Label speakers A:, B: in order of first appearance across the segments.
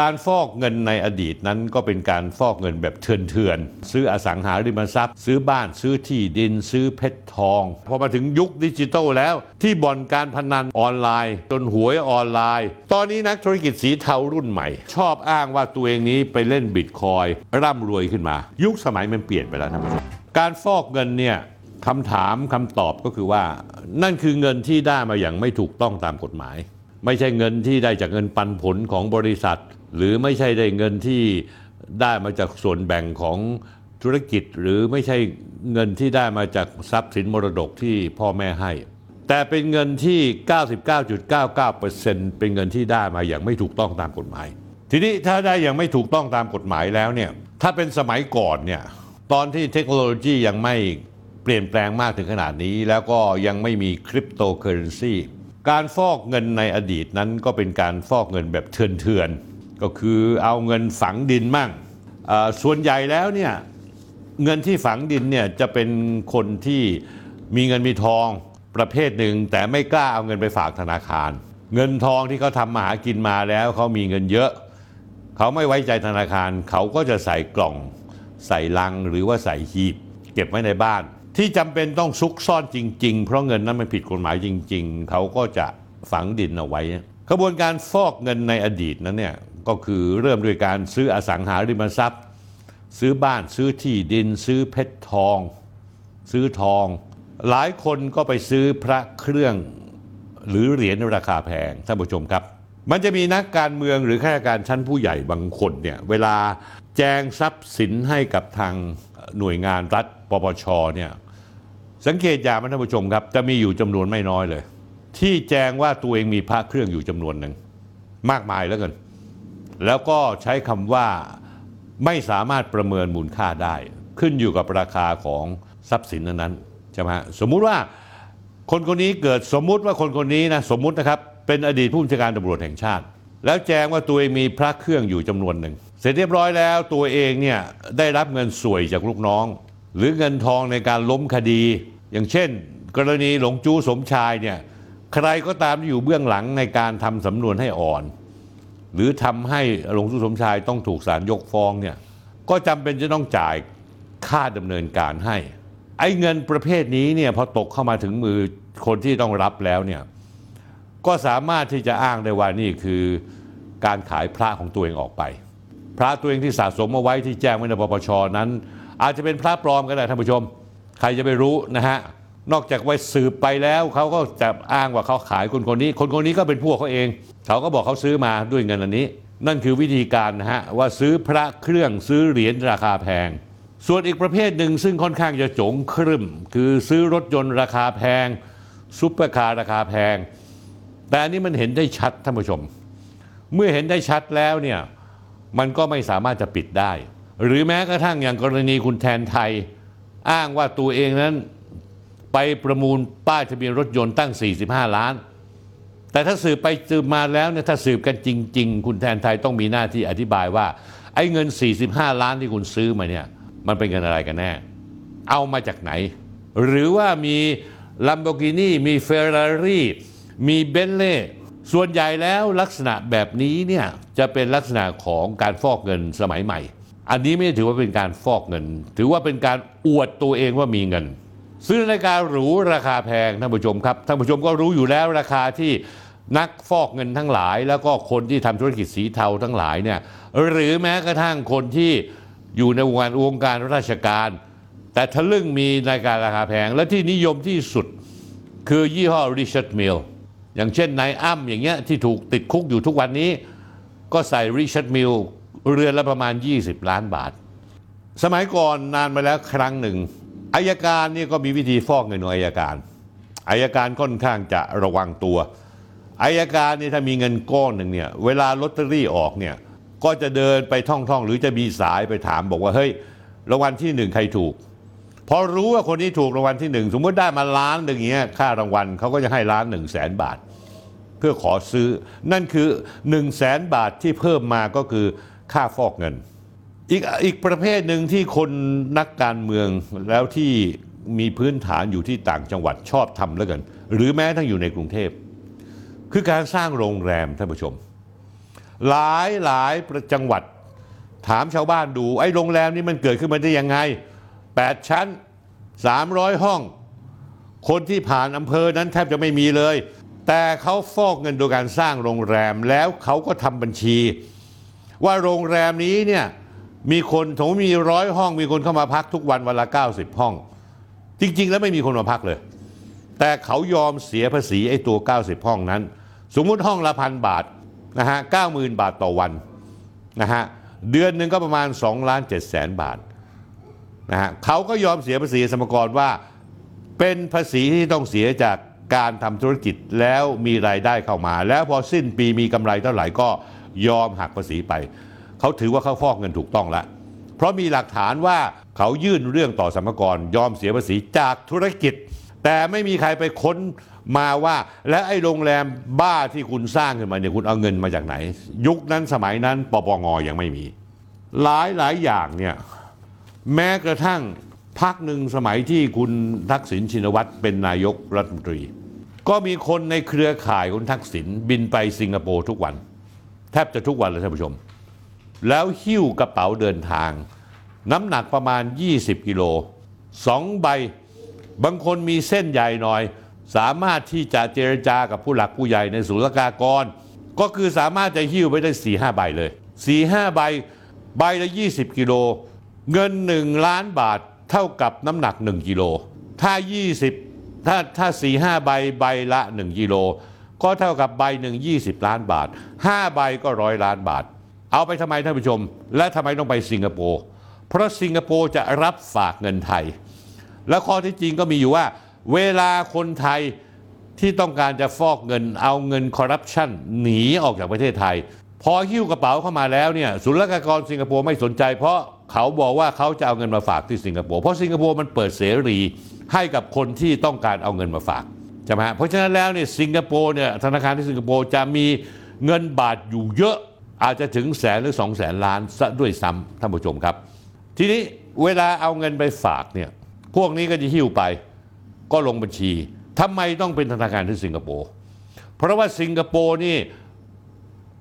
A: การฟอกเงินในอดีตนั้นก็เป็นการฟอกเงินแบบเถื่อนๆซื้ออสังหาริมทรัพย์ ซื้อบ้านซื้อที่ดินซื้อเพชรทองพอมาถึงยุคดิจิทัลแล้ว ที่บ่อนการพนันออนไลน์ จนหวยออนไลน์ ตอนนี้นักธุรกิจสีเทารุ่นใหม่ ชอบอ้างว่าตัวเองนี้ไปเล่นบิตคอยร่ำรวยขึ้นมา ยุคสมัยมันเปลี่ยนไปแล้วท่านผู้ชมการฟอกเงินเนี่ยคำถามคำตอบก็คือว่า นั่นคือเงินที่ได้มาอย่างไม่ถูกต้องตามกฎหมาย ไม่ใช่เงินที่ได้จากเงินปันผลของบริษัท หรือไม่ใช่ได้เงินที่ได้มาจากส่วนแบ่งของธุรกิจ หรือไม่ใช่เงินที่ได้มาจากทรัพย์สินมรดกที่พ่อแม่ให้ แต่เป็นเงินที่ 99.99%เป็นเงินที่ได้มาอย่างไม่ถูกต้องตามกฎหมาย ทีนี้ถ้าได้อย่างไม่ถูกต้องตามกฎหมายแล้วเนี่ยถ้าเป็นสมัยก่อนเนี่ยตอนที่เทคโนโลยียังไม่เปลี่ยนแปลงมากถึงขนาดนี้ แล้วก็ยังไม่มีคริปโตเคอเรนซีการฟอกเงินในอดีตนั้นก็เป็นการฟอกเงินแบบเถื่อนๆ ก็คือเอาเงินฝังดินมั่งส่วนใหญ่แล้วเนี่ยเงินที่ฝังดินเนี่ยจะเป็นคนที่มีเงินมีทองประเภทหนึ่ง แต่ไม่กล้าเอาเงินไปฝากธนาคาร เงินทองที่เขาทำมาหากินมาแล้วเขามีเงินเยอะ เขาไม่ไว้ใจธนาคาร เขาก็จะใส่กล่อง ใส่ลังหรือว่าใส่หีบ เก็บไว้ในบ้าน ที่จำเป็นต้องซุกซ่อนจริง ๆ เพราะเงินนั้นมันผิดกฎหมายจริง ๆ เขาก็จะฝังดินเอาไว้กระบวนการฟอกเงินในอดีตนั้นเนี่ย ก็คือเริ่มด้วยการซื้ออสังหาริมทรัพย์ ซื้อบ้านซื้อที่ดิน ซื้อเพชรทอง ซื้อทอง หลายคนก็ไปซื้อพระเครื่องหรือเหรียญราคาแพงท่านผู้ชมครับมันจะมีนักการเมืองหรือข้าราชการชั้นผู้ใหญ่บางคนเนี่ยเวลาแจงทรัพย์สินให้กับทางหน่วยงานรัฐปปชเนี่ยสังเกตอย่างไหมท่านผู้ชมครับจะมีอยู่จำนวนไม่น้อยเลย ที่แจงว่าตัวเองมีพระเครื่องอยู่จำนวนหนึ่งมากมายแล้วกัน แล้วก็ใช้คำว่าไม่สามารถประเมินมูลค่าได้ ขึ้นอยู่กับราคาของทรัพย์สินนั้นๆใช่ไหมฮะสมมุติว่าคนคนนี้เกิดสมมุติว่าคนคนนี้นะสมมุตินะครับเป็นอดีตผู้บัญชาการตำรวจแห่งชาติ แล้วแจ้งว่าตัวเองมีพระเครื่องอยู่จำนวนหนึ่ง เสร็จเรียบร้อยแล้วตัวเองเนี่ยได้รับเงินสวยจากลูกน้อง หรือเงินทองในการล้มคดี อย่างเช่น กรณีหลงจู้สมชายเนี่ยใครก็ตามที่อยู่เบื้องหลังในการทำสำนวนให้อ่อน หรือทำให้หลวงสุสมชายต้องถูกศาลยกฟ้องเนี่ยก็จำเป็นจะต้องจ่ายค่าดำเนินการให้ ไอ้เงินประเภทนี้เนี่ยพอตกเข้ามาถึงมือคนที่ต้องรับแล้วเนี่ยก็สามารถที่จะอ้างได้ว่านี่คือการขายพระของตัวเองออกไป พระตัวเองที่สะสมเอาไว้ที่แจ้งไว้ในปปชนั้น อาจจะเป็นพระปลอมก็ได้ท่านผู้ชม ใครจะไปรู้นะฮะนอกจากไว้สืบไปแล้วเขาก็จะอ้างว่าเขาขายคนคนนี้ คนคนนี้ก็เป็นพวกเขาเอง เขาก็บอกเขาซื้อมาด้วยเงินอันนี้ นั่นคือวิธีการนะฮะว่าซื้อพระเครื่องซื้อเหรียญราคาแพง ส่วนอีกประเภทหนึ่งซึ่งค่อนข้างจะโจงครึ่มคือซื้อรถยนต์ราคาแพงซุปเปอร์คาร์ราคาแพง แต่อันนี้มันเห็นได้ชัดท่านผู้ชม เมื่อเห็นได้ชัดแล้วเนี่ยมันก็ไม่สามารถจะปิดได้ หรือแม้กระทั่งอย่างกรณีคุณแทนไทย อ้างว่าตัวเองนั้นไปประมูลป้ายทะเบียนรถยนต์ตั้ง 45 ล้าน แต่ถ้าสืบไปสืบมาแล้วเนี่ยถ้าสืบกันจริง ๆ คุณแทนไทยต้องมีหน้าที่อธิบายว่า ไอ้เงิน 45 ล้านที่คุณซื้อมาเนี่ยมันเป็นเงินอะไรกันแน่ เอามาจากไหน หรือว่ามี Lamborghini มี Ferrari มีเบนเล่ส่วนใหญ่แล้วลักษณะแบบนี้เนี่ยจะเป็นลักษณะของการฟอกเงินสมัยใหม่ อันนี้ไม่ได้ถือว่าเป็นการฟอกเงิน ถือว่าเป็นการอวดตัวเองว่ามีเงิน ซื้อนาฬิกาหรูราคาแพงท่านผู้ชมครับท่านผู้ชมก็รู้อยู่แล้วราคาที่นักฟอกเงินทั้งหลาย แล้วก็คนที่ทำธุรกิจสีเทาทั้งหลายเนี่ยหรือแม้กระทั่งคนที่อยู่ในวงการวงการราชการ แต่ทะลึ่งมีนาฬิการาคาแพง และที่นิยมที่สุดคือยี่ห้อ Richard Mille อย่างเช่นนายอ้ำอย่างเงี้ยที่ถูกติดคุกอยู่ทุกวันนี้ ก็ใส่ Richard Mille เรือนละประมาณ 20 ล้านบาท สมัยก่อนนานมาแล้วครั้งหนึ่ง อัยการนี่ก็มีวิธีฟอกเงินของอัยการอัยการค่อนข้างจะระวังตัวอายการนี่ถ้ามีเงินก้อนหนึ่งเนี่ยเวลาลอตเตอรี่ออกเนี่ยก็จะเดินไปท่องๆ หรือจะมีสายไปถามบอกว่าเฮ้ยรางวัลที่หนึ่งใครถูกพอรู้ว่าคนนี้ถูกรางวัลที่หนึ่งสมมติได้มาล้านหนึ่งเงี้ยค่ารางวัลเขาก็จะให้ล้านหนึ่งแสนบาท เพื่อขอซื้อ นั่นคือ1นึ่งแสนบาทที่เพิ่มมาก็คือค่าฟอกเงิน อีกอีกประเภทหนึ่งที่คนนักการเมืองแล้วที่มีพื้นฐานอยู่ที่ต่างจังหวัดชอบทำแล้วกัน หรือแม้ทั้งอยู่ในกรุงเทพ คือการสร้างโรงแรมท่านผู้ชม หลายหลายจังหวัดถามชาวบ้านดู ไอ้โรงแรมนี้มันเกิดขึ้นมาได้ยังไง 8 ชั้น 300 ห้อง คนที่ผ่านอำเภอนั้นแทบจะไม่มีเลย แต่เขาฟอกเงินโดยการสร้างโรงแรมแล้วเขาก็ทำบัญชี ว่าโรงแรมนี้เนี่ย มีคนสมมติมีร้อยห้องมีคนเข้ามาพักทุกวันวันละ 90 ห้อง จริง ๆ แล้วไม่มีคนมาพักเลย แต่เขายอมเสียภาษีไอ้ตัว 90 ห้องนั้น สมมุติห้องละพันบาทนะฮะ90,000บาทต่อวันนะฮะเดือนหนึ่งก็ประมาณ2ล้าน7แสนบาทนะฮะเขาก็ยอมเสียภาษีสรรพากรว่าเป็นภาษีที่ต้องเสียจากการทำธุรกิจแล้วมีรายได้เข้ามา แล้วพอสิ้นปีมีกำไรเท่าไหร่ก็ยอมหักภาษีไป เขาถือว่าเขาฟอกเงินถูกต้องแล้วเพราะมีหลักฐานว่าเขายื่นเรื่องต่อสรรพากรยอมเสียภาษีจากธุรกิจ แต่ไม่มีใครไปค้นมาว่า และไอ้โรงแรมบ้าที่คุณสร้างขึ้นมาเนี่ยคุณเอาเงินมาจากไหน ยุคนั้นสมัยนั้นปปงยังไม่มี หลายหลายอย่างเนี่ยแม้กระทั่งพักหนึ่งสมัยที่คุณทักษิณชินวัตรเป็นนายกรัฐมนตรี ก็มีคนในเครือข่ายคุณทักษิณบินไปสิงคโปร์ทุกวัน แทบจะทุกวันเลยท่านผู้ชม แล้วหิ้วกระเป๋าเดินทาง น้ำหนักประมาณ 20 กิโลสองใบ บางคนมีเส้นใหญ่หน่อย สามารถที่จะเจรจากับผู้หลักผู้ใหญ่ในศุลกากร ก็คือสามารถจะหิ้วไปได้4ี่ห้าใบเลย4ี่ห้าใบ ใบละ 20 กิโล เงิน 1 ล้านบาทเท่ากับน้ำหนัก 1 กิโล ถ้า 20 ถ้าถ้า4ี่ห้าใบใบละ 1 กิโล ก็เท่ากับใบหนึ่ง20 ล้านบาท 5 ใบก็ร้อยล้านบาท เอาไปทำไมท่านผู้ชม และทำไมต้องไปสิงคโปร์เพราะสิงคโปร์จะรับฝากเงินไทย และข้อที่จริงก็มีอยู่ว่า เวลาคนไทยที่ต้องการจะฟอกเงินเอาเงินคอร์รัปชันหนีออกจากประเทศไทย พอหิ้วกระเป๋าเข้ามาแล้วเนี่ยศุลกากรสิงคโปร์ไม่สนใจ เพราะเขาบอกว่าเขาจะเอาเงินมาฝากที่สิงคโปร์เพราะสิงคโปร์มันเปิดเสรีให้กับคนที่ต้องการเอาเงินมาฝากใช่ไหมเพราะฉะนั้นแล้วเนี่ยสิงคโปร์เนี่ยธนาคารที่สิงคโปร์จะมีเงินบาทอยู่เยอะ อาจจะถึงแสนหรือสองแสนล้านซะด้วยซ้ำท่านผู้ชมครับ ทีนี้เวลาเอาเงินไปฝากเนี่ยพวกนี้ก็จะหิ้วไปก็ลงบัญชีทำไมต้องเป็นธนาคารที่สิงคโปร์เพราะว่าสิงคโปร์นี่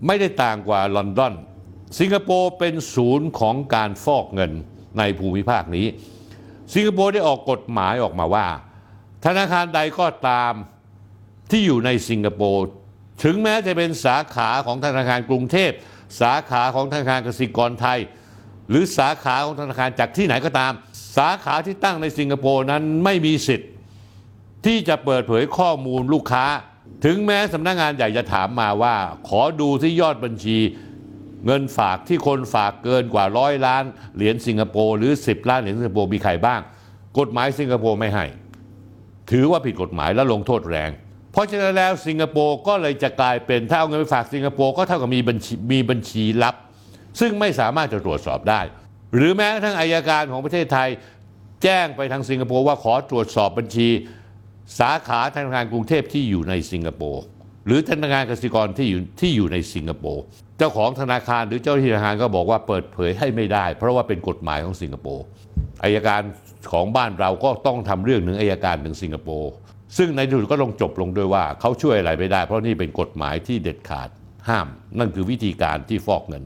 A: ไม่ได้ต่างกว่าลอนดอน สิงคโปร์เป็นศูนย์ของการฟอกเงินในภูมิภาคนี้ สิงคโปร์ได้ออกกฎหมายออกมาว่า ธนาคารใดก็ตามที่อยู่ในสิงคโปร์ ถึงแม้จะเป็นสาขาของธนาคารกรุงเทพ สาขาของธนาคารกสิกรไทย หรือสาขาของธนาคารจากที่ไหนก็ตาม สาขาที่ตั้งในสิงคโปร์นั้นไม่มีสิทธิ์ ที่จะเปิดเผยข้อมูลลูกค้า ถึงแม้สำนักงงานใหญ่จะถามมาว่า ขอดูที่ยอดบัญชีเงินฝากที่คนฝากเกินกว่าร้อยล้านเหรียญสิงคโปร์หรือ 10 ล้านเหรียญสิงคโปร์มีใครบ้าง กฎหมายสิงคโปร์ไม่ให้ ถือว่าผิดกฎหมายและลงโทษแรง เพราะฉะนั้นแล้วสิงคโปร์ก็เลยจะกลายเป็น ถ้าเอาเงินไปฝากสิงคโปร์ก็เท่ากับมีบัญชีมีบัญชีลับ ซึ่งไม่สามารถจะตรวจสอบได้ หรือแม้กระทั่งอายการของประเทศไทย แจ้งไปทางสิงคโปร์ว่าขอตรวจสอบบัญชี สาขาธนาคารกรุงเทพที่อยู่ในสิงคโปร์หรือธนาคารกสิกรที่อยู่ที่อยู่ในสิงคโปร์เจ้าของธนาคารหรือเจ้าหน้าที่ธนาคารก็บอกว่าเปิดเผยให้ไม่ได้ เพราะว่าเป็นกฎหมายของสิงคโปร์อายการของบ้านเราก็ต้องทำเรื่องหนึ่งอายการถึงสิงคโปร์ ซึ่งในที่สุดก็ลงจบลงด้วยว่าเขาช่วยอะไรไม่ได้ เพราะนี่เป็นกฎหมายที่เด็ดขาดห้าม นั่นคือวิธีการที่ฟอกเงิน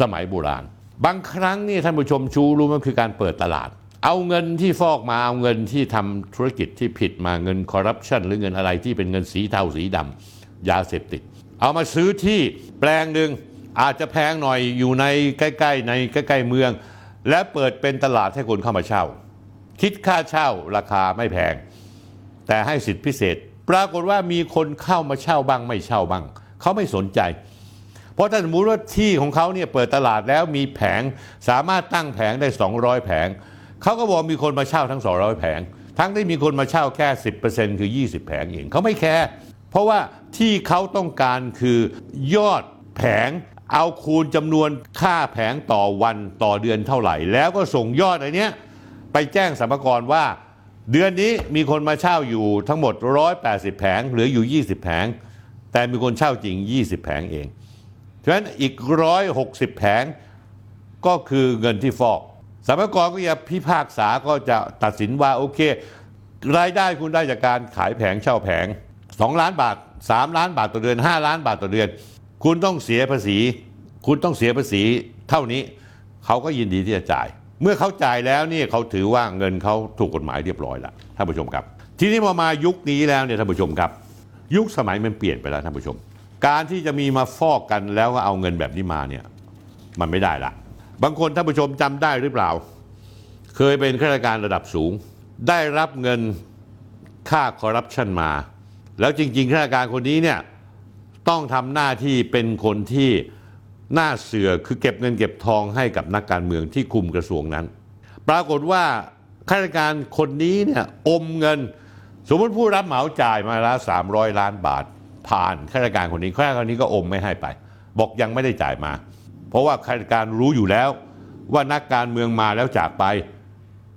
A: สมัยโบราณ บางครั้งนี่ท่านผู้ชมชูรู้มันคือการเปิดตลาด เอาเงินที่ฟอกมาเอาเงินที่ทำธุรกิจที่ผิดมาเงินคอร์รัปชันหรือเงินอะไรที่เป็นเงินสีเทาสีดำยาเสพติด เอามาซื้อที่แปลงหนึ่งอาจจะแพงหน่อยอยู่ในใกล้ ๆ ในใกล้ๆเมือง และเปิดเป็นตลาดให้คนเข้ามาเช่า คิดค่าเช่าราคาไม่แพง แต่ให้สิทธิพิเศษ ปรากฏว่ามีคนเข้ามาเช่าบ้าง ไม่เช่าบ้าง เขาไม่สนใจ เพราะถ้าสมมติว่าที่ของเขาเนี่ยเปิดตลาดแล้วมีแผงสามารถตั้งแผงได้ 200 แผง เขาก็บอกมีคนมาเช่าทั้ง 200 แผง ทั้งที่มีคนมาเช่าแค่ 10%คือ 20 แผงเองเขาไม่แคร์เพราะว่าที่เขาต้องการคือยอดแผงเอาคูณจำนวนค่าแผงต่อวันต่อเดือนเท่าไหร่ แล้วก็ส่งยอดอันเนี้ยไปแจ้งสรรพากรว่า เดือนนี้มีคนมาเช่าอยู่ทั้งหมด 180 แผงเหลืออยู่ 20 แผง แต่มีคนเช่าจริง 20 แผงเอง ฉะนั้นอีก 160 แผงก็คือเงินที่ฟอกสรรกรก็จะพิพากษาก็จะตัดสินว่าโอเค รายได้คุณได้จากการขายแผงเช่าแผง 2 ล้านบาท 3 ล้านบาทต่อเดือน 5 ล้านบาทต่อเดือน คุณต้องเสียภาษี คุณต้องเสียภาษีเท่านี้ เขาก็ยินดีที่จะจ่าย เมื่อเขาจ่ายแล้วเนี่ยเขาถือว่าเงินเขาถูกกฎหมายเรียบร้อยล้วท่านผู้ชมครับ ทีนี้พอมายุคนี้แล้วเนี่ยท่านผู้ชมครับ ยุคสมัยมันเปลี่ยนไปแล้วท่านผู้ชม การที่จะมีมาฟอกกันแล้วก็เอาเงินแบบนี้มาเนี่ยมันไม่ได้ละบางคนท่านผู้ชมจำได้หรือเปล่า เคยเป็นข้าราชการระดับสูง ได้รับเงินค่าคอร์รัปชันมา แล้วจริงๆข้าราชการคนนี้เนี่ยต้องทำหน้าที่เป็นคนที่ หน้าเสือคือเก็บเงินเก็บทองให้กับนักการเมืองที่คุมกระทรวงนั้น ปรากฏว่าข้าราชการคนนี้เนี่ยอมเงิน สมมติผู้รับเหมาจ่ายมาแล้ว300 ล้านบาท ผ่านข้าราชการคนนี้ข้าราชการคนนี้ก็อมไม่ให้ไป บอกยังไม่ได้จ่ายมา เพราะว่าข้าราชการรู้อยู่แล้วว่านักการเมืองมาแล้วจากไป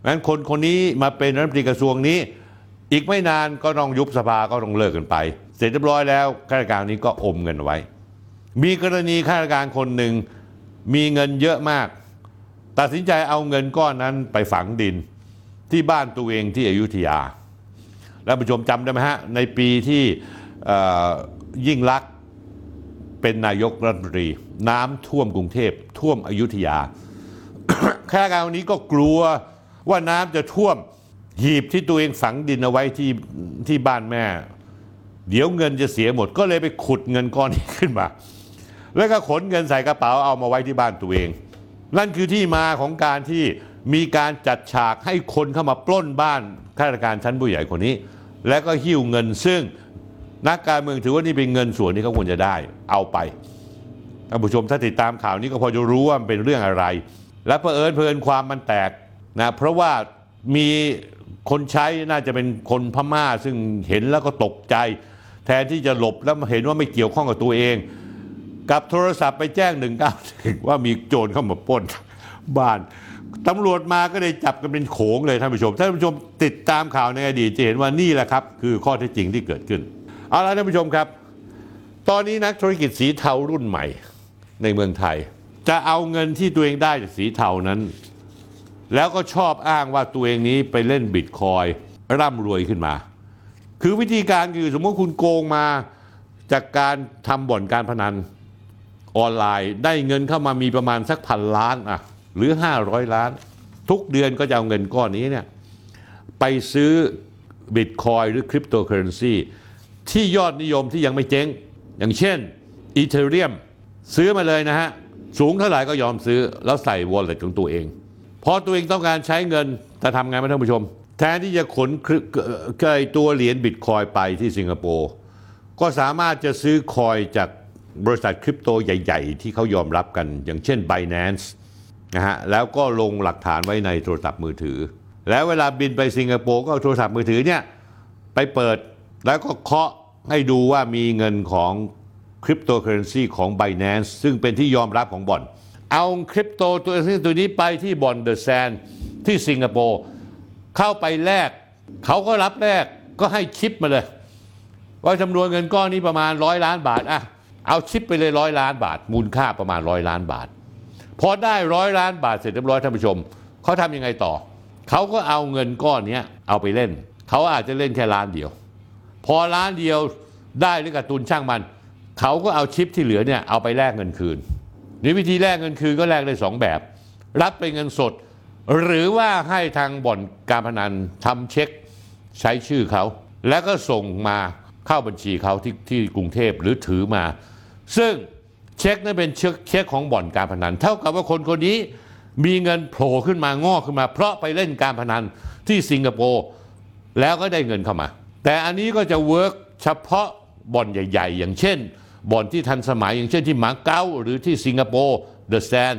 A: งั้นคนคนนี้มาเป็นรัฐมนตรีกระทรวงนี้ อีกไม่นานก็ต้องยุบสภาก็ต้องเลิกกันไป เสร็จเรียบร้อยแล้วข้าราชการนี้ก็อมเงินไว้ มีกรณีข้าราชการคนหนึ่งมีเงินเยอะมาก ตัดสินใจเอาเงินก้อนนั้นไปฝังดินที่บ้านตัวเองที่อยุธยาแล้วผู้ชมจำได้ไหมฮะ ในปีที่ยิ่งลักษณ์เป็นนายกรัฐมนตรี น้ำท่วมกรุงเทพท่วมอยุธยาข้าราชการคนนี้ก็กลัวว่าน้ำจะท่วมหีบที่ตัวเองฝังดินเอาไว้ที่ที่บ้านแม่ เดี๋ยวเงินจะเสียหมดก็เลยไปขุดเงินก้อนนี้ขึ้นมา แล้วก็ขนเงินใส่กระเป๋าเอามาไว้ที่บ้านตัวเอง นั่นคือที่มาของการที่มีการจัดฉากให้คนเข้ามาปล้นบ้านข้าราชการชั้นผู้ใหญ่คนนี้ แล้วก็หิ้วเงินซึ่งนักการเมืองถือว่านี่เป็นเงินส่วนที่เขาควรจะได้เอาไปท่านผู้ชมถ้าติดตามข่าวนี้ก็พอจะรู้ว่ามันเป็นเรื่องอะไร และเผอิญเพลินความมันแตกนะเพราะว่ามีคนใช้น่าจะเป็นคนพม่า ซึ่งเห็นแล้วก็ตกใจ แทนที่จะหลบแล้วเห็นว่าไม่เกี่ยวข้องกับตัวเอง กับโทรศัพท์ไปแจ้งหนึ่งเก้าว่ามีโจรเข้ามาปล้นบ้านตำรวจมาก็เลยจับกันเป็นโขงเลยท่านผู้ชมท่านผู้ชมติดตามข่าวในอดีตจะเห็นว่านี่แหละครับ คือข้อเท็จจริงที่เกิดขึ้นเอาละท่านผู้ชมครับ ตอนนี้นักธุรกิจสีเทารุ่นใหม่ในเมืองไทย จะเอาเงินที่ตัวเองได้จากสีเทานั้น แล้วก็ชอบอ้างว่าตัวเองนี้ไปเล่นบิตคอยร่ำรวยขึ้นมา คือวิธีการคือสมมติคุณโกงมาจากการทำบ่อนการพนัน ออนไลน์ ได้เงินเข้ามามีประมาณสักพันล้านอะหรือ 500 ล้าน ทุกเดือนก็จะเอาเงินก้อนนี้เนี่ยไปซื้อบิตคอยหรือคริปโตเคอเรนซีที่ยอดนิยมที่ยังไม่เจ๊ง อย่างเช่นอีเทเรียมซื้อมาเลยนะฮะ สูงเท่าไหร่ก็ยอมซื้อ แล้วใส่ wallet ของตัวเอง พอตัวเองต้องการใช้เงินจะทำไงไหมท่านผู้ชม แทนที่จะขนเอ่อเอ่อตัวเหรียญบิตคอยน์ไปที่สิงคโปร์ก็สามารถจะซื้อ coin จาก บริษัทคริปโตใหญ่ ๆ ที่เขายอมรับกัน อย่างเช่น Binance นะฮะแล้วก็ลงหลักฐานไว้ในโทรศัพท์มือถือ แล้วเวลาบินไปสิงคโปร์ก็เอาโทรศัพท์มือถือเนี่ยไปเปิดแล้วก็เคาะให้ดูว่ามีเงินของคริปโตเคอเรนซีของ Binance ซึ่งเป็นที่ยอมรับของบ่อน เอาคริปโตตัวตัวนี้ไปที่บ่อนเดอะแซนที่สิงคโปร์เข้าไปแลกเขาก็รับแลกก็ให้ชิปมาเลย ว่าจำนวนเงินก้อนนี้ประมาณร้อยล้านบาทอะ เอาชิปไปเลยร้อยล้านบาท มูลค่าประมาณร้อยล้านบาท พอได้ร้อยล้านบาทเสร็จเรียบร้อยท่านผู้ชม เขาทำยังไงต่อ เขาก็เอาเงินก้อนนี้เอาไปเล่น เขาอาจจะเล่นแค่ล้านเดียว พอล้านเดียวได้หรือกับตุนช่างมัน เขาก็เอาชิปที่เหลือเนี่ยเอาไปแลกเงินคืนนี่วิธีแลกเงินคืนก็แลกได้สองแบบ รับเป็นเงินสด หรือว่าให้ทางบ่อนการพนันทำเช็คใช้ชื่อเขา แล้วก็ส่งมาเข้าบัญชีเขาที่ที่กรุงเทพหรือถือมา ซึ่งเช็คนั้นเป็นเช็คเช็คของบ่อนการพนัน เท่ากับว่าคนคนนี้มีเงินโผล่ขึ้นมางอกขึ้นมา เพราะไปเล่นการพนันที่สิงคโปร์แล้วก็ได้เงินเข้ามา แต่อันนี้ก็จะ work เฉพาะบ่อนใหญ่ ๆ อย่างเช่นบ่อนที่ทันสมัยอย่างเช่นที่มาเก๊าหรือที่สิงคโปร์ The Sands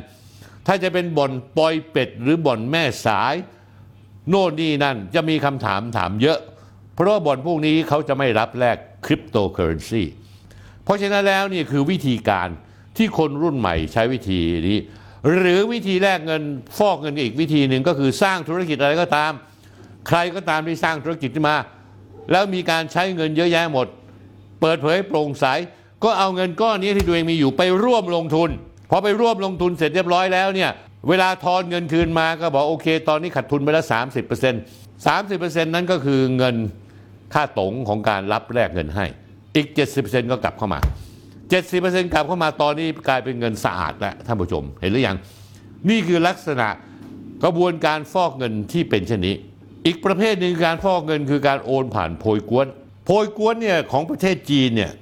A: ถ้าจะเป็นบ่อนปอยเปต หรือบ่อนแม่สาย โน่นนี่นั่นจะมีคำถามถามเยอะ เพราะว่าบ่อนพวกนี้เขาจะไม่รับแลกคริปโตเคอเรนซี เพราะฉะนั้นแล้วนี่คือวิธีการที่คนรุ่นใหม่ใช้วิธีนี้ หรือวิธีแลกเงินฟอกเงินอีกวิธีหนึ่งก็คือสร้างธุรกิจอะไรก็ตาม ใครก็ตามที่สร้างธุรกิจขึ้นมา แล้วมีการใช้เงินเยอะแยะหมด เปิดเผยโปร่งใสก็เอาเงินก้อนนี้ที่ตัวเองมีอยู่ไปร่วมลงทุนพอไปร่วมลงทุนเสร็จเรียบร้อยแล้วเนี่ยเวลาทอนเงินคืนมาก็บอกโอเค ตอนนี้ขาดทุนไปแล้วสามสิบเปอร์เซ็นต์สามสิบเปอร์เซ็นต์นั้นก็คือเงินค่าตงของการรับแลกเงินให้ อีก 70%ก็กลับเข้ามา 70%กลับเข้ามาตอนนี้กลายเป็นเงินสะอาดแล้วท่านผู้ชมเห็นหรือยัง นี่คือลักษณะกระบวนการฟอกเงินที่เป็นเช่นนี้ อีกประเภทหนึ่งการฟอกเงินคือการโอนผ่านโพยกวน โพยกวนเนี่ยของประเทศจีนเนี่ย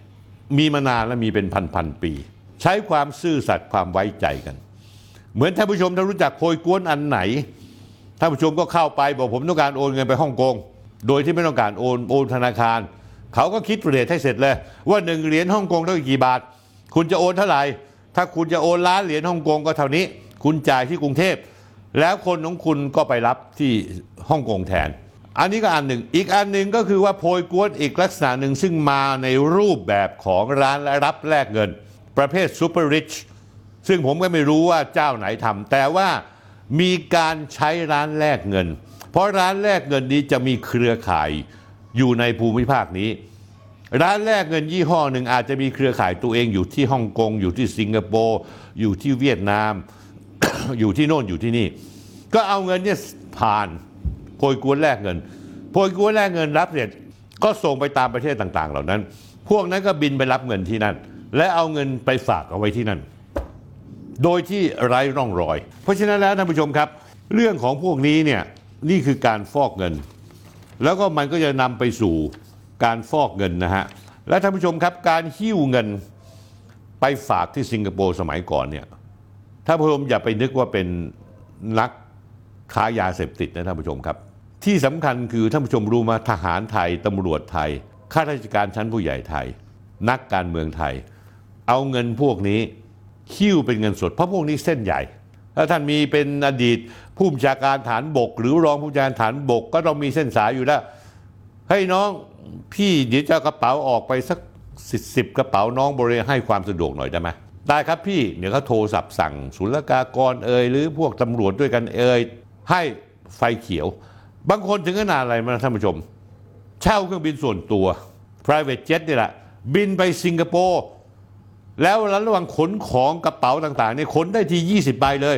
A: มีมานานและมีเป็นพันๆปี ใช้ความซื่อสัตย์ความไว้ใจกัน เหมือนท่านผู้ชมถ้ารู้จักโพยกวนอันไหนท่านผู้ชมก็เข้าไปบอกผมต้องการโอนเงินไปฮ่องกง โดยที่ไม่ต้องการโอนโอนธนาคาร เขาก็คิดเรทให้เสร็จเลย ว่าหนึ่งเหรียญฮ่องกงเท่ากี่บาท คุณจะโอนเท่าไหร่ ถ้าคุณจะโอนล้านเหรียญฮ่องกงก็เท่านี้ คุณจ่ายที่กรุงเทพ แล้วคนของคุณก็ไปรับที่ฮ่องกงแทน อันนี้ก็อันหนึ่ง อีกอันหนึ่งก็คือว่าโพยกวนอีกลักษณะหนึ่งซึ่งมาในรูปแบบของร้านและรับแลกเงิน ประเภทซูเปอร์ริชซึ่งผมก็ไม่รู้ว่าเจ้าไหนทำแต่ว่ามีการใช้ร้านแลกเงิน เพราะร้านแลกเงินนี้จะมีเครือข่าย อยู่ในภูมิภาคนี้ ร้านแลกเงินยี่ห้อหนึ่งอาจจะมีเครือข่ายตัวเองอยู่ที่ฮ่องกง อยู่ที่สิงคโปร์อยู่ที่เวียดนาม อยู่ที่โน่นอยู่ที่นี่ ก็เอาเงินเนี่ยผ่านโพยกวนแลกเงินโพยกวนแลกเงินรับเสร็จก็ส่งไปตามประเทศต่าง ๆ เหล่านั้น พวกนั้นก็บินไปรับเงินที่นั่น และเอาเงินไปฝากเอาไว้ที่นั่น โดยที่ไร้ร่องรอย เพราะฉะนั้นแล้วท่านผู้ชมครับ เรื่องของพวกนี้เนี่ยนี่คือการฟอกเงิน แล้วก็มันก็จะนำไปสู่การฟอกเงินนะฮะและท่านผู้ชมครับการหิ้วเงินไปฝากที่สิงคโปร์สมัยก่อนเนี่ยท่านผู้ชมอย่าไปนึกว่าเป็นนักค้ายาเสพติดนะท่านผู้ชมครับ ที่สำคัญคือท่านผู้ชมรู้มาทหารไทยตำรวจไทยข้าราชการชั้นผู้ใหญ่ไทย นักการเมืองไทย เอาเงินพวกนี้คิ้วเป็นเงินสดเพราะพวกนี้เส้นใหญ่ ถ้าท่านมีเป็นอดีตผู้บัญชาการฐานบก หรือรองผู้บัญชาการฐานบก ก็ต้องมีเส้นสายอยู่แล้วให้น้องพี่เดี๋ยวจะกระเป๋าออกไปสักสิบสิบกระเป๋าน้องบริให้ความสะดวกหน่อยได้ไหมได้ครับพี่เดี๋ยวเขาโทรศัพท์สั่งศุลกากรเอ่ยหรือพวกตำรวจด้วยกันเอ่ยให้ไฟเขียว บางคนถึงขนาดอะไรมาท่านผู้ชม เช่าเครื่องบินส่วนตัว private jet นี่แหละบินไปสิงคโปร์ แล้วระหว่างขนของกระเป๋าต่างๆเนี่ยขนได้ที 20 ใบเลย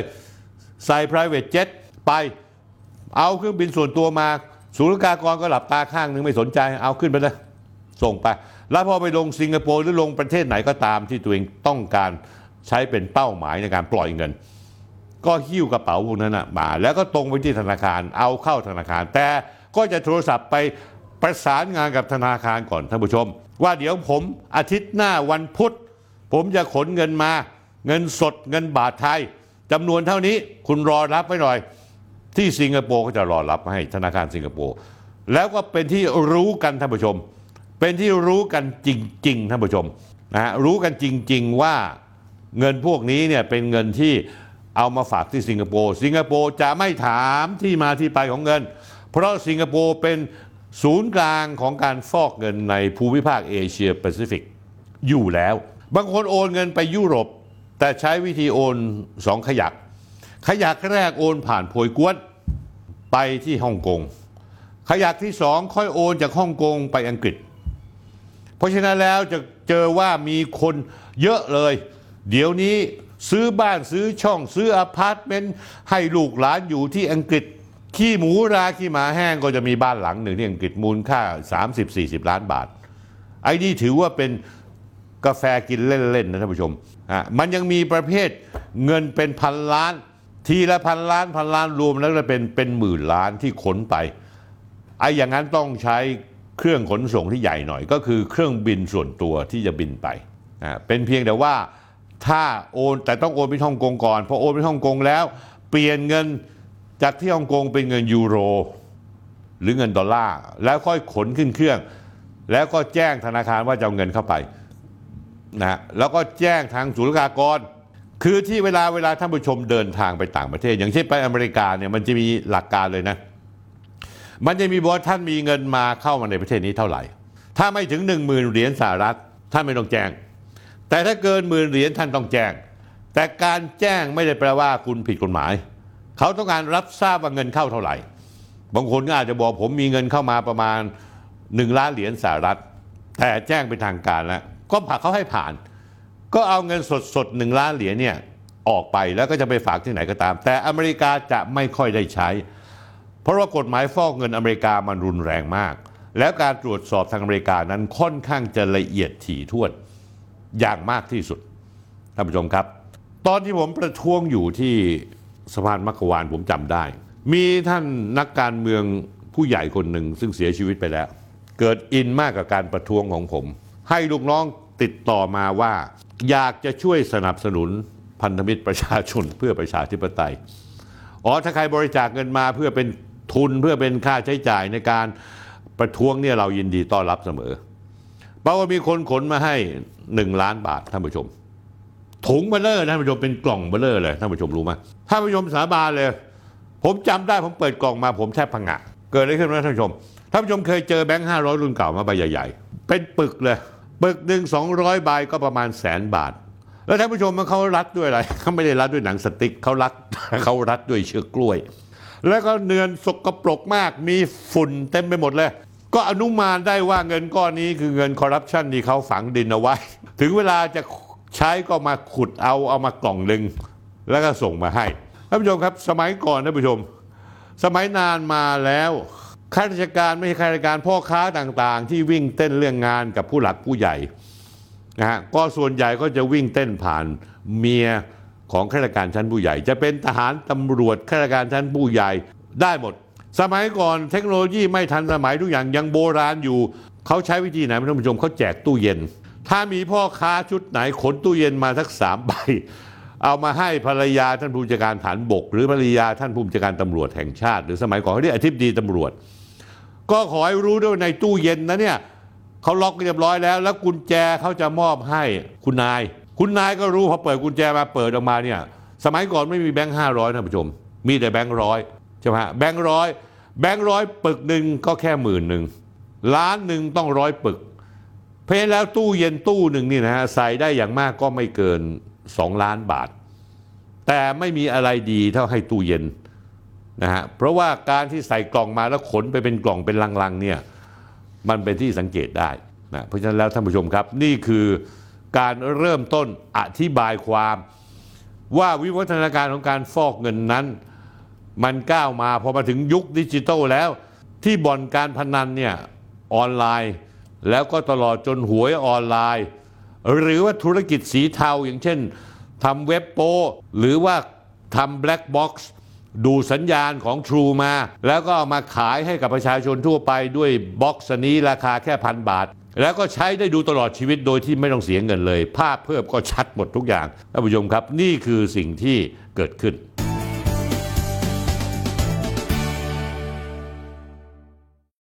A: ใส่ private jet ไป เอาเครื่องบินส่วนตัวมาศุลกากรก็หลับตาข้างหนึงไม่สนใจ เอาขึ้นไปเลยส่งไป แล้วพอไปลงสิงคโปร์หรือลงประเทศไหนก็ตามที่ตัวเองต้องการใช้เป็นเป้าหมายในการปล่อยเงิน ก็หิ้วกระเป๋าพวกนั้นนะมา แล้วก็ตรงไปที่ธนาคารเอาเข้าธนาคาร แต่ก็จะโทรศัพท์ไปประสานงานกับธนาคารก่อนท่านผู้ชม ว่าเดี๋ยวผมอาทิตย์หน้าวันพุธ ผมจะขนเงินมา เงินสดเงินบาทไทยจำนวนเท่านี้คุณรอรับไว้หน่อย ที่สิงคโปร์ก็จะรอรับให้ธนาคารสิงคโปร์แล้วก็เป็นที่รู้กันท่านผู้ชม เป็นที่รู้กันจริงๆท่านผู้ชมนะฮะรู้กันจริง ๆว่าเงินพวกนี้เนี่ยเป็นเงินที่เอามาฝากที่สิงคโปร์สิงคโปร์จะไม่ถามที่มาที่ไปของเงิน เพราะสิงคโปร์เป็นศูนย์กลางของการฟอกเงินในภูมิภาคเอเชียแปซิฟิกอยู่แล้ว บางคนโอนเงินไปยุโรป แต่ใช้วิธีโอนสองขยัก ขยักแรกโอนผ่านโพยกวนไปที่ฮ่องกง ขยักที่สองค่อยโอนจากฮ่องกงไปอังกฤษ เพราะฉะนั้นแล้วจะเจอว่ามีคนเยอะเลย เดี๋ยวนี้ซื้อบ้านซื้อช่องซื้ออพาร์ตเมนต์ให้ลูกหลานอยู่ที่อังกฤษ ขี้หมูราขี้หมาแห้งก็จะมีบ้านหลังหนึ่งที่อังกฤษมูลค่า 30-40 ล้านบาท ไอ้นี่ถือว่าเป็น กาแฟกินเล่นๆนะท่านผู้ชมอะมันยังมีประเภทเงินเป็นพันล้าน ทีละพันล้านพันล้านรวมแล้วจะเป็นเป็นหมื่นล้านที่ขนไปไอ้อย่างนั้นต้องใช้เครื่องขนส่งที่ใหญ่หน่อย ก็คือเครื่องบินส่วนตัวที่จะบินไปอะเป็นเพียงแต่ว่าถ้าโอนแต่ต้องโอนไปฮ่องกงก่อนพอโอนไปฮ่องกงแล้ว เปลี่ยนเงินจากที่ฮ่องกงเป็นเงินยูโร หรือเงินดอลลาร์แล้วค่อยขนขึ้นเครื่อง แล้วก็แจ้งธนาคารว่าจะเอาเงินเข้าไป นะฮะแล้วก็แจ้งทางศุลกากร คือที่เวลาเวลาท่านผู้ชมเดินทางไปต่างประเทศ อย่างเช่นไปอเมริกาเนี่ยมันจะมีหลักการเลยนะ มันจะมีบอกท่านมีเงินมาเข้ามาในประเทศนี้เท่าไหร่ ถ้าไม่ถึง 1 0,000เหรียญสหรัฐท่านไม่ต้องแจ้ง แต่ถ้าเกินหมื่นเหรียญท่านต้องแจ้ง แต่การแจ้งไม่ได้แปลว่าคุณผิดกฎหมาย เขาต้องการรับทราบว่าเงินเข้าเท่าไหร่ บางคนก็อาจจะบอกผมมีเงินเข้ามาประมาณ 1 ล้านเหรียญสหรัฐ แต่แจ้งเป็นทางการแล้ว ก็ผ่าเขาให้ผ่าน ก็เอาเงินสดสดหนึ่งล้านเหรียญเนี่ยออกไปแล้วก็จะไปฝากที่ไหนก็ตาม แต่อเมริกาจะไม่ค่อยได้ใช้ เพราะว่ากฎหมายฟอกเงินอเมริกามันรุนแรงมาก แล้วการตรวจสอบทางอเมริกานั้นค่อนข้างจะละเอียดถี่ถ้วนอย่างมากที่สุดท่านผู้ชมครับ ตอนที่ผมประท้วงอยู่ที่สะพานมักวานผมจำได้ มีท่านนักการเมืองผู้ใหญ่คนหนึ่งซึ่งเสียชีวิตไปแล้ว เกิดอินมากกับการประท้วงของผม ให้ลูกน้อง ติดต่อมาว่าอยากจะช่วยสนับสนุนพันธมิตรประชาชนเพื่อประชาธิปไตย อ๋อถ้าใครบริจาคเงินมาเพื่อเป็นทุนเพื่อเป็นค่าใช้จ่ายในการประท้วงเนี่ยเรายินดีต้อนรับเสมอเพราะว่ามีคนขนมาให้หนึ่งล้านบาทท่านผู้ชม ถุงเบ้อเร่อท่านผู้ชมเป็นกล่องเบ้อเร่อเลยท่านผู้ชมรู้ไหมท่านผู้ชมสาบานเลย ผมจำได้ผมเปิดกล่องมาผมแทบพังงะเกิดอะไรขึ้นไหมท่านผู้ชมท่านผู้ชมเคยเจอแบงค์ห้าร้อยรุ่นเก่ามาใบใหญ่ ๆ เป็นปึกเลย ปึกหนึ่งสองร้อยใบก็ประมาณแสนบาท แล้วท่านผู้ชมมันเขารัดด้วยอะไรเขาไม่ได้รัดด้วยหนังสติ๊กเขารัดเขารัดด้วยเชือกกล้วย แล้วก็เนือนสกปรกมากมีฝุ่นเต็มไปหมดเลย ก็อนุมานได้ว่าเงินก้อนนี้คือเงินคอร์รัปชันที่เขาฝังดินเอาไว้ ถึงเวลาจะใช้ก็มาขุดเอาเอามากล่องหนึ่งแล้วก็ส่งมาให้ท่านผู้ชมครับ สมัยก่อนท่านผู้ชม สมัยนานมาแล้ว ข้าราชการไม่ใช่ข้าราชการพ่อค้าต่างๆ ที่วิ่งเต้นเรื่องงานกับผู้หลักผู้ใหญ่นะฮะก็ส่วนใหญ่ก็จะวิ่งเต้นผ่านเมียของข้าราชการชั้นผู้ใหญ่ จะเป็นทหารตำรวจข้าราชการชั้นผู้ใหญ่ได้หมด สมัยก่อนเทคโนโลยีไม่ทันสมัยทุกอย่างยังโบราณอยู่เขาใช้วิธีไหนท่านผู้ชมเขาแจกตู้เย็น ถ้ามีพ่อค้าชุดไหนขนตู้เย็นมาสักสามใบเอามาให้ภรรยาท่านผู้จัดการฐานบก หรือภรรยาท่านผู้จัดการตำรวจแห่งชาติ หรือสมัยก่อนเขาเรียกอธิบดีตำรวจ ก็ขอให้รู้ด้วยในตู้เย็นนะเนี่ยเขาล็อกเรียบร้อยแล้ว แล้วกุญแจเขาจะมอบให้คุณนาย คุณนายก็รู้พอเปิดกุญแจมาเปิดออกมาเนี่ย สมัยก่อนไม่มีแบงค์ห้าร้อยท่านผู้ชม มีแต่แบงค์ร้อยใช่ไหมฮะแบงค์ร้อยแบงค์ร้อยปึกหนึ่งก็แค่หมื่นหนึ่งล้านหนึ่งต้องร้อยปึก เพราะฉะนั้นแล้วตู้เย็นตู้หนึ่งนี่นะฮะใส่ได้อย่างมากก็ไม่เกิน 2 ล้านบาท แต่ไม่มีอะไรดีเท่าให้ตู้เย็น นะฮะเพราะว่าการที่ใส่กล่องมาแล้วขนไปเป็นกล่องเป็นลังๆเนี่ยมันเป็นที่สังเกตได้นะเพราะฉะนั้นแล้วท่านผู้ชมครับ นี่คือการเริ่มต้นอธิบายความว่าวิวัฒนาการของการฟอกเงินนั้น มันก้าวมาพอมาถึงยุคดิจิทัลแล้ว ที่บ่อนการพนันเนี่ยออนไลน์ แล้วก็ตลอดจนหวยออนไลน์ หรือว่าธุรกิจสีเทาอย่างเช่นทำเว็บโป๊ หรือว่าทำแบล็ k บ็อกซ์ ดูสัญญาณของ True มา แล้วก็เอามาขายให้กับประชาชนทั่วไปด้วย box นี้ราคาแค่พันบาท แล้วก็ใช้ได้ดูตลอดชีวิตโดยที่ไม่ต้องเสียเงินเลย ภาพเพิ่มก็ชัดหมดทุกอย่างท่านผู้ชมครับ นี่คือสิ่งที่เกิดขึ้น